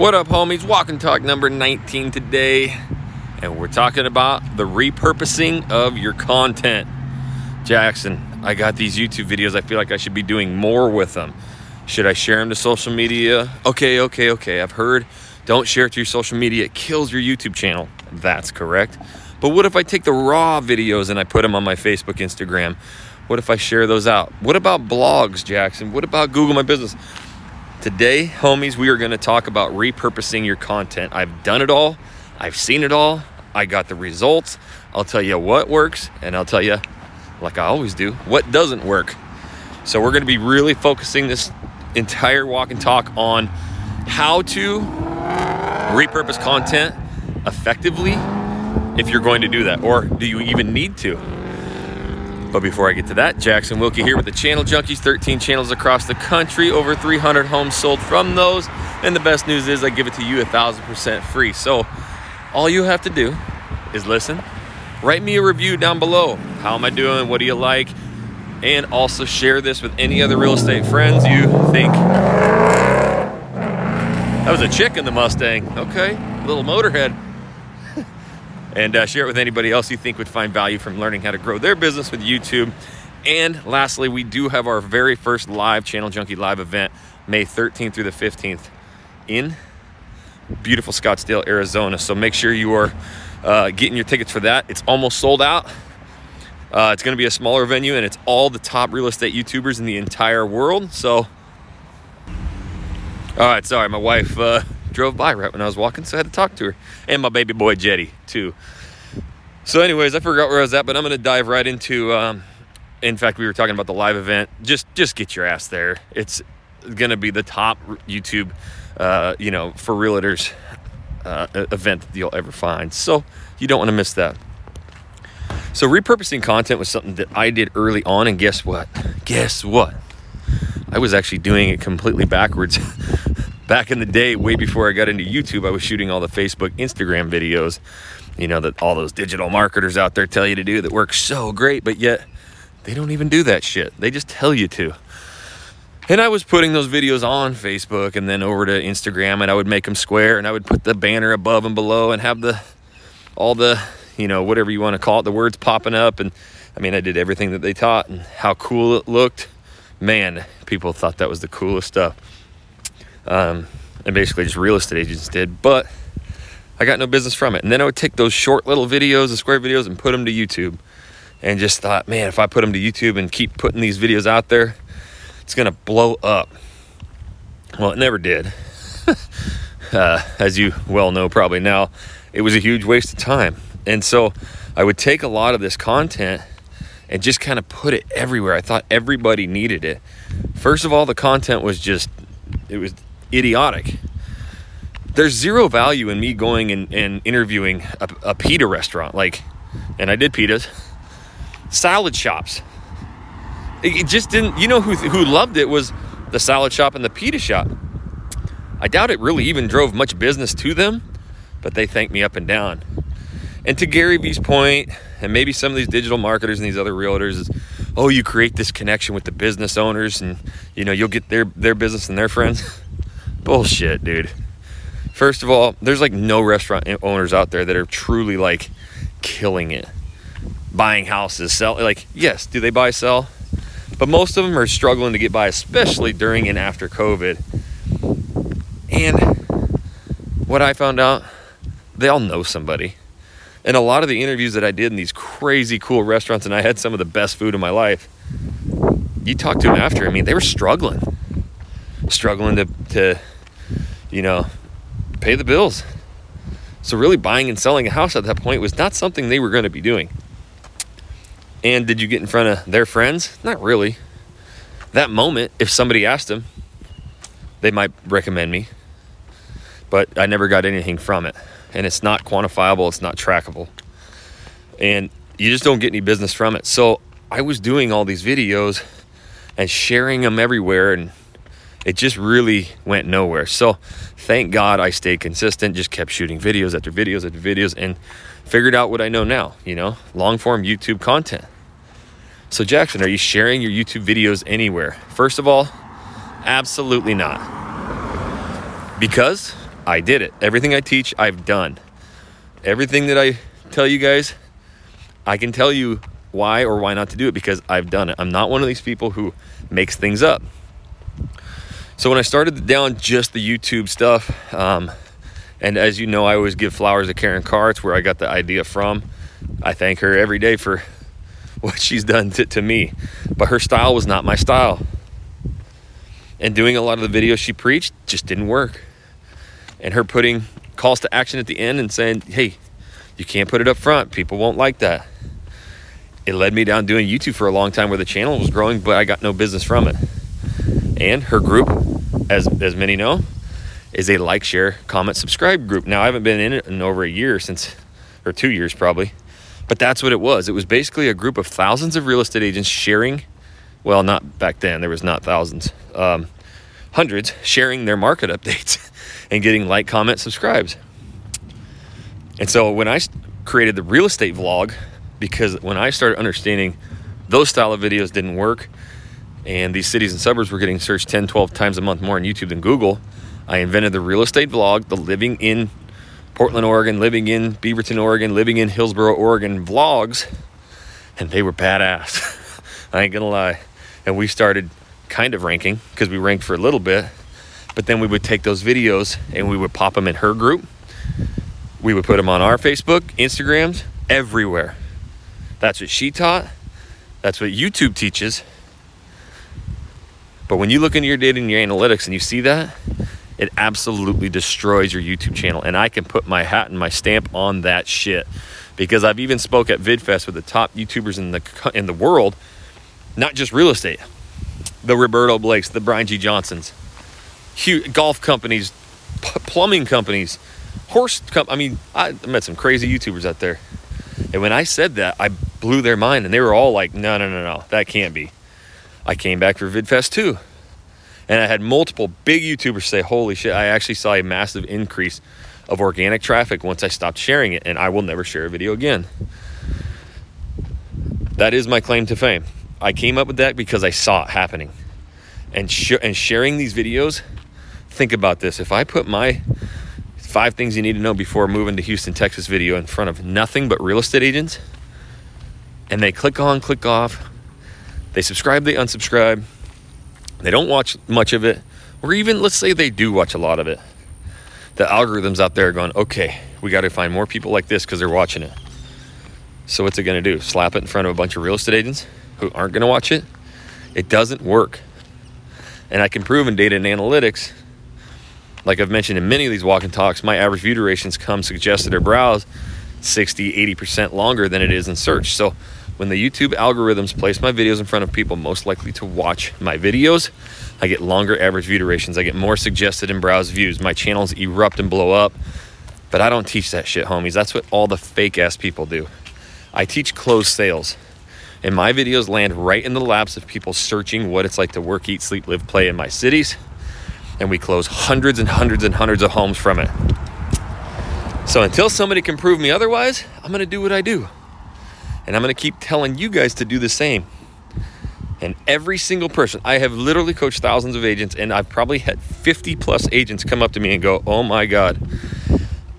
What up, homies? Walk and Talk number 19 today, and we're talking about the repurposing of your content. Jackson, I got these YouTube videos. I feel like I should be doing more with them. Should I share them to social media? Okay, okay, okay. I've heard don't share it to your social media, it kills your YouTube channel. That's correct. But what if I take the raw videos and I put them on my Facebook, Instagram? What if I share those out? What about blogs, Jackson? What about Google My Business? Today, homies, we are going to talk about repurposing your content. I've done it all, I've seen it all, I got the results. I'll tell you what works, and I'll tell you, like I always do, what doesn't work. So, we're going to be really focusing this entire walk and talk on how to repurpose content effectively if you're going to do that, or do you even need to? But before I get to that, Jackson Wilkey here with the Channel Junkies, 13 channels across the country, over 300 homes sold from those. And the best news is I give it to you a thousand percent free. So all you have to do is listen, write me a review down below. How am I doing? What do you like? And also share this with any other real estate friends you think. That was a chick in the Mustang. Okay, little motorhead and uh, share it with anybody else you think would find value from learning how to grow their business with YouTube. And lastly, we do have our very first live Channel Junkie live event May 13th through the 15th in beautiful Scottsdale, Arizona. So make sure you are uh, getting your tickets for that. It's almost sold out. Uh, it's going to be a smaller venue and it's all the top real estate YouTubers in the entire world. So, all right, sorry, my wife uh, drove by right when I was walking, so I had to talk to her. And my baby boy Jetty, too. So, anyways, I forgot where I was at, but I'm to dive right into. Um, in fact, we were talking about the live event. Just, just get your ass there. It's to be the top YouTube, uh, you know, for realtors uh, event that you'll ever find. So, you don't want to miss that. So, repurposing content was something that I did early on, and guess what? Guess what? I was actually doing it completely backwards. back in the day, way before I got into YouTube, I was shooting all the Facebook, Instagram videos, you know, that all those digital marketers out there tell you to do that work so great, but yet they don't even do that shit. They just tell you to. And I was putting those videos on Facebook and then over to Instagram, and I would make them square, and I would put the banner above and below, and have the all the you know whatever you want to call it, the words popping up, and I mean I did everything that they taught, and how cool it looked. Man, people thought that was the coolest stuff um, and basically just real estate agents did. But I got no business from it. And then I would take those short little videos, the square videos, and put them to YouTube. And just thought, man, if I put them to YouTube and keep putting these videos out there, it's gonna blow up. Well, it never did. uh, as you well know, probably now, it was a huge waste of time. And so I would take a lot of this content and just kind of put it everywhere. I thought everybody needed it. First of all, the content was just, it was idiotic. There's zero value in me going and, and interviewing a, a pita restaurant, like, and I did pitas, salad shops. It, it just didn't. You know who who loved it was the salad shop and the pita shop. I doubt it really even drove much business to them, but they thanked me up and down. And to Gary Vee's point, and maybe some of these digital marketers and these other realtors is, oh, you create this connection with the business owners, and you know you'll get their their business and their friends. Bullshit, dude. First of all, there's like no restaurant owners out there that are truly like killing it. Buying houses, sell like yes, do they buy sell? But most of them are struggling to get by, especially during and after COVID. And what I found out, they all know somebody. And a lot of the interviews that I did in these crazy cool restaurants, and I had some of the best food in my life, you talk to them after, I mean, they were struggling. Struggling to, to you know, pay the bills. So, really, buying and selling a house at that point was not something they were going to be doing. And did you get in front of their friends? Not really. That moment, if somebody asked them, they might recommend me. But I never got anything from it. And it's not quantifiable, it's not trackable. And you just don't get any business from it. So, I was doing all these videos and sharing them everywhere and it just really went nowhere. So thank God I stayed consistent, just kept shooting videos after videos after videos and figured out what I know now, you know, long form YouTube content. So, Jackson, are you sharing your YouTube videos anywhere? First of all, absolutely not. Because I did it. Everything I teach, I've done. Everything that I tell you guys, I can tell you why or why not to do it because I've done it. I'm not one of these people who makes things up. So when I started down just the YouTube stuff, um, and as you know, I always give flowers to Karin Carr. It's where I got the idea from. I thank her every day for what she's done to, to me. But her style was not my style. And doing a lot of the videos she preached just didn't work. And her putting calls to action at the end and saying, hey, you can't put it up front. People won't like that. It led me down doing YouTube for a long time where the channel was growing, but I got no business from it. And her group, as, as many know, is a like, share, comment, subscribe group. Now, I haven't been in it in over a year since, or two years probably, but that's what it was. It was basically a group of thousands of real estate agents sharing, well, not back then, there was not thousands, um, hundreds sharing their market updates and getting like, comment, subscribes. And so when I created the real estate vlog, because when I started understanding those style of videos didn't work, and these cities and suburbs were getting searched 10, 12 times a month more on YouTube than Google, I invented the real estate vlog, the living in Portland, Oregon, living in Beaverton, Oregon, living in Hillsboro, Oregon vlogs, and they were badass. I ain't gonna lie. And we started kind of ranking because we ranked for a little bit, but then we would take those videos and we would pop them in her group. We would put them on our Facebook, Instagrams, everywhere. That's what she taught. That's what YouTube teaches. But when you look into your data and your analytics and you see that, it absolutely destroys your YouTube channel. And I can put my hat and my stamp on that shit because I've even spoke at VidFest with the top YouTubers in the in the world, not just real estate, the Roberto Blakes, the Brian G Johnsons, huge golf companies, plumbing companies, horse. Com- I mean, I met some crazy YouTubers out there, and when I said that, I blew their mind, and they were all like, "No, no, no, no, that can't be." I came back for VidFest too. And I had multiple big YouTubers say, Holy shit, I actually saw a massive increase of organic traffic once I stopped sharing it, and I will never share a video again. That is my claim to fame. I came up with that because I saw it happening. And, sh- and sharing these videos, think about this. If I put my five things you need to know before moving to Houston, Texas video in front of nothing but real estate agents, and they click on, click off, they subscribe, they unsubscribe, they don't watch much of it, or even let's say they do watch a lot of it. The algorithms out there are going, okay, we got to find more people like this because they're watching it. So what's it going to do? Slap it in front of a bunch of real estate agents who aren't going to watch it? It doesn't work. And I can prove in data and analytics, like I've mentioned in many of these walk and talks, my average view durations come suggested or browse 60, 80% longer than it is in search. So when the YouTube algorithms place my videos in front of people most likely to watch my videos, I get longer average view durations. I get more suggested and browse views. My channels erupt and blow up. But I don't teach that shit, homies. That's what all the fake ass people do. I teach closed sales. And my videos land right in the laps of people searching what it's like to work, eat, sleep, live, play in my cities. And we close hundreds and hundreds and hundreds of homes from it. So until somebody can prove me otherwise, I'm to do what I do. And I'm going to keep telling you guys to do the same. And every single person, I have literally coached thousands of agents, and I've probably had 50 plus agents come up to me and go, Oh my God,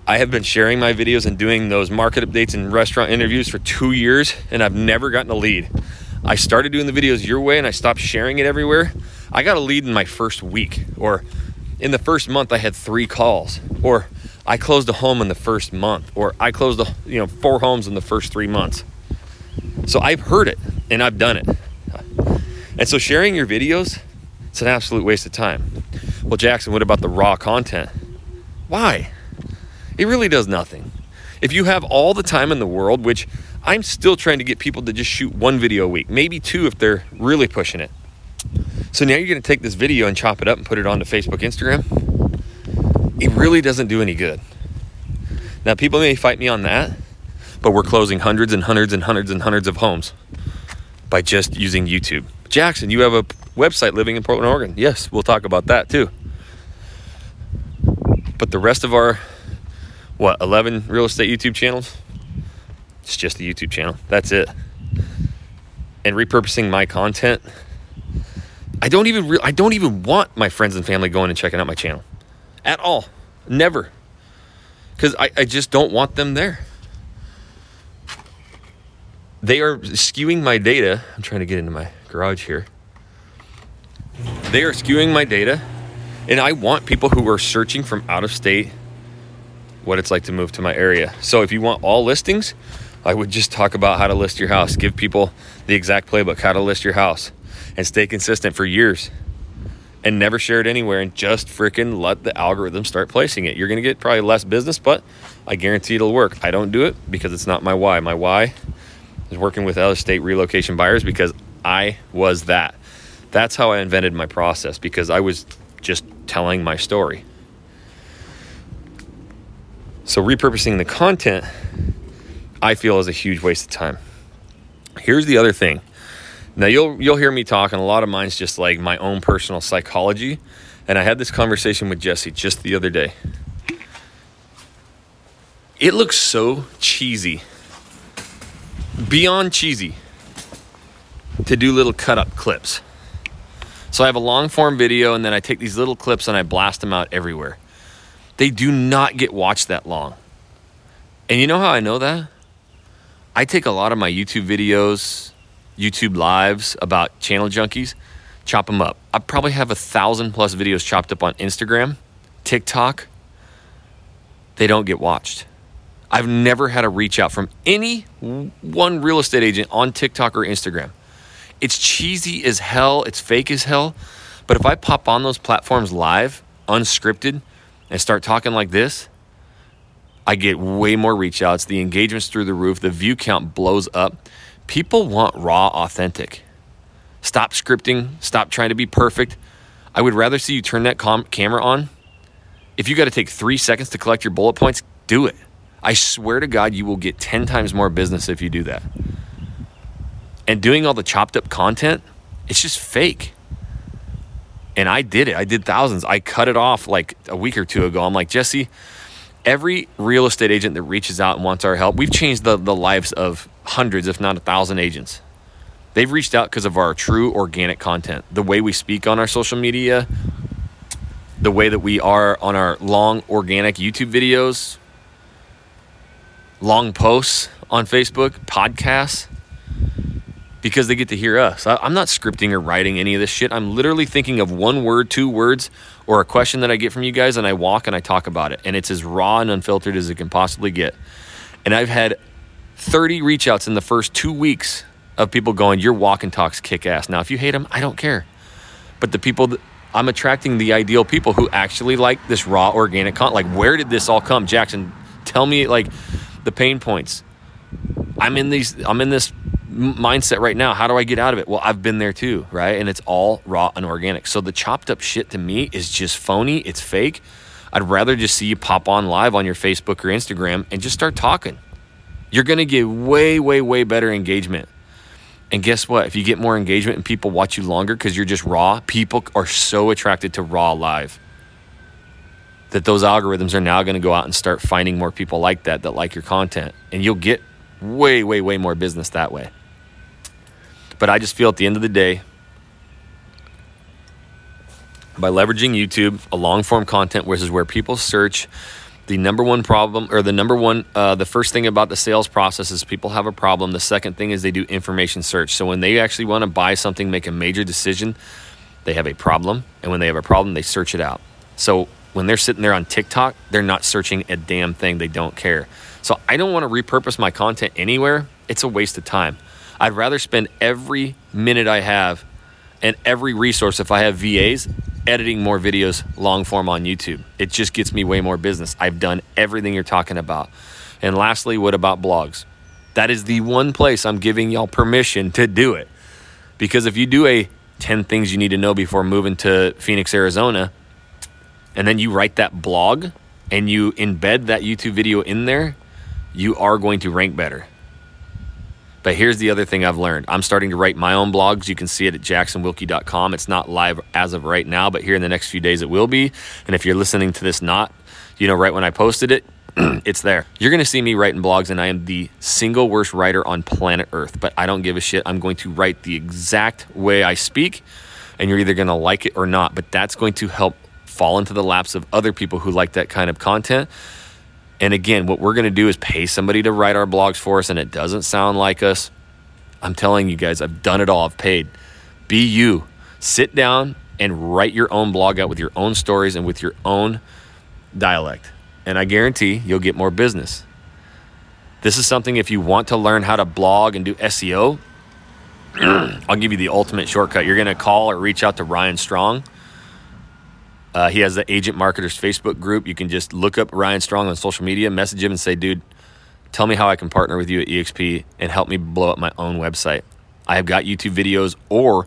I have been sharing my videos and doing those market updates and restaurant interviews for two years, and I've never gotten a lead. I started doing the videos your way and I stopped sharing it everywhere. I got a lead in my first week, or in the first month, I had three calls, or I closed a home in the first month, or I closed a, you know four homes in the first three months. So I've heard it and I've done it. And so sharing your videos, it's an absolute waste of time. Well, Jackson, what about the raw content? Why? It really does nothing. If you have all the time in the world, which I'm still trying to get people to just shoot one video a week, maybe two if they're really pushing it. So now you're going to take this video and chop it up and put it onto Facebook, Instagram. It really doesn't do any good. Now, people may fight me on that, but we're closing hundreds and hundreds and hundreds and hundreds of homes by just using YouTube. Jackson, you have a website living in Portland, Oregon. Yes, we'll talk about that too. But the rest of our, what, 11 real estate YouTube channels? It's just the YouTube channel. That's it. And repurposing my content. I don't even re- I don't even want my friends and family going and checking out my channel at all. Never. Because I, I just don't want them there. They are skewing my data. I'm trying to get into my garage here. They are skewing my data. And I want people who are searching from out of state what it's like to move to my area. So if you want all listings, I would just talk about how to list your house. Give people the exact playbook, how to list your house, and stay consistent for years and never share it anywhere and just freaking let the algorithm start placing it. You're going to get probably less business, but I guarantee it'll work. I don't do it because it's not my why. My why is working with other state relocation buyers because I was that. That's how I invented my process because I was just telling my story. So repurposing the content I feel is a huge waste of time. Here's the other thing now you'll you'll hear me talk, and a lot of mine's just like my own personal psychology. And I had this conversation with Jesse just the other day. It looks so cheesy, beyond cheesy, to do little cut up clips. So I have a long form video, and then I take these little clips and I blast them out everywhere. They do not get watched that long. And you know how I know that? I take a lot of my YouTube videos, YouTube lives about channel junkies, chop them up. I probably have a thousand plus videos chopped up on Instagram, TikTok. They don't get watched. I've never had a reach out from any one real estate agent on TikTok or Instagram. It's cheesy as hell, it's fake as hell. But if I pop on those platforms live, unscripted, and start talking like this, I get way more reach outs. The engagement's through the roof. The view count blows up. People want raw, authentic. Stop scripting. Stop trying to be perfect. I would rather see you turn that com- camera on. If you got to take three seconds to collect your bullet points, do it. I swear to God, you will get 10 times more business if you do that. And doing all the chopped up content, it's just fake. And I did it. I did thousands. I cut it off like a week or two ago. I'm like, Jesse, every real estate agent that reaches out and wants our help, we've changed the, the lives of hundreds, if not a thousand agents. They've reached out because of our true organic content, the way we speak on our social media, the way that we are on our long organic YouTube videos, long posts on Facebook, podcasts, because they get to hear us. I'm not scripting or writing any of this shit. I'm literally thinking of one word, two words, or a question that I get from you guys, and I walk and I talk about it. And it's as raw and unfiltered as it can possibly get. And I've had 30 reach outs in the first two weeks of people going, Your walk and talks kick ass. Now, if you hate them, I don't care. But the people that I'm attracting the ideal people who actually like this raw organic content. Like, where did this all come? Jackson, tell me like the pain points. I'm in these, I'm in this mindset right now. How do I get out of it? Well, I've been there too, right? And it's all raw and organic. So the chopped up shit to me is just phony. It's fake. I'd rather just see you pop on live on your Facebook or Instagram and just start talking you're going to get way, way, way better engagement. And guess what? If you get more engagement and people watch you longer because you're just raw, people are so attracted to raw live that those algorithms are now going to go out and start finding more people like that that like your content. And you'll get way, way, way more business that way. But I just feel at the end of the day, by leveraging YouTube, a long form content, which is where people search the number one problem or the number one uh, the first thing about the sales process is people have a problem the second thing is they do information search so when they actually want to buy something make a major decision they have a problem and when they have a problem they search it out so when they're sitting there on tiktok they're not searching a damn thing they don't care so i don't want to repurpose my content anywhere it's a waste of time i'd rather spend every minute i have and every resource if i have vas editing more videos long form on YouTube. It just gets me way more business. I've done everything you're talking about. And lastly, what about blogs? That is the one place I'm giving y'all permission to do it. Because if you do a 10 things you need to know before moving to Phoenix, Arizona, and then you write that blog and you embed that YouTube video in there, you are going to rank better. But here's the other thing I've learned. I'm starting to write my own blogs. You can see it at jacksonwilkey.com. It's not live as of right now, but here in the next few days it will be. And if you're listening to this not, you know, right when I posted it, it's there. You're going to see me writing blogs, and I am the single worst writer on planet Earth, but I don't give a shit. I'm going to write the exact way I speak, and you're either going to like it or not, but that's going to help fall into the laps of other people who like that kind of content. And again, what we're going to do is pay somebody to write our blogs for us, and it doesn't sound like us. I'm telling you guys, I've done it all. I've paid. Be you. Sit down and write your own blog out with your own stories and with your own dialect. And I guarantee you'll get more business. This is something if you want to learn how to blog and do SEO, I'll give you the ultimate shortcut. You're going to call or reach out to Ryan Strong. Uh, he has the Agent Marketers Facebook group. You can just look up Ryan Strong on social media, message him, and say, dude, tell me how I can partner with you at EXP and help me blow up my own website. I have got YouTube videos, or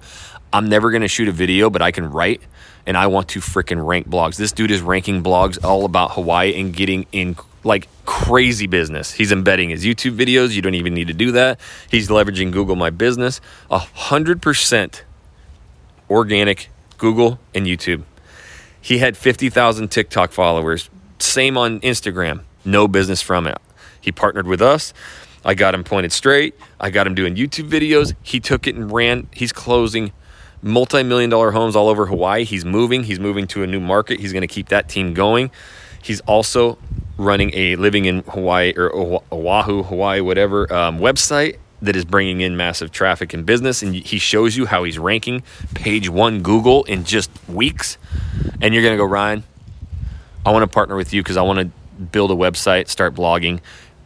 I'm never going to shoot a video, but I can write and I want to freaking rank blogs. This dude is ranking blogs all about Hawaii and getting in like crazy business. He's embedding his YouTube videos. You don't even need to do that. He's leveraging Google My Business. A hundred percent organic Google and YouTube. He had 50,000 TikTok followers. Same on Instagram. No business from it. He partnered with us. I got him pointed straight. I got him doing YouTube videos. He took it and ran. He's closing multi million dollar homes all over Hawaii. He's moving. He's moving to a new market. He's going to keep that team going. He's also running a living in Hawaii or Oahu, Hawaii, whatever um, website that is bringing in massive traffic and business. And he shows you how he's ranking page one Google in just weeks. And you're going to go, Ryan, I want to partner with you because I want to build a website, start blogging.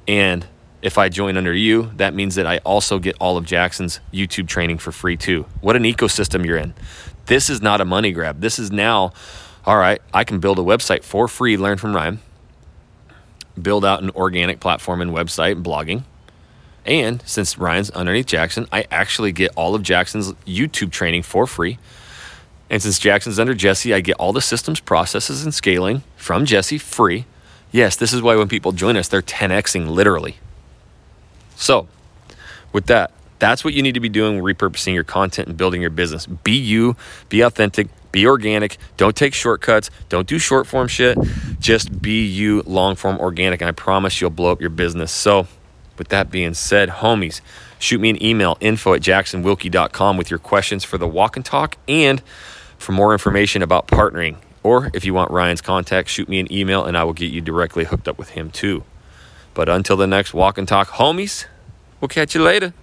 And if I join under you, that means that I also get all of Jackson's YouTube training for free too. What an ecosystem you're in. This is not a money grab. This is now, all right, I can build a website for free, learn from Ryan build out an organic platform and website and blogging. And since Ryan's underneath Jackson, I actually get all of Jackson's YouTube training for free. And since Jackson's under Jesse, I get all the systems, processes, and scaling from Jesse free. Yes, this is why when people join us, they're 10xing literally. So, with that, that's what you need to be doing repurposing your content and building your business. Be you, be authentic, be organic. Don't take shortcuts. Don't do short form shit. Just be you, long form organic. And I promise you'll blow up your business. So, with that being said, homies, shoot me an email info at jacksonwilkey.com with your questions for the walk and talk and for more information about partnering. Or if you want Ryan's contact, shoot me an email and I will get you directly hooked up with him too. But until the next walk and talk, homies, we'll catch you later.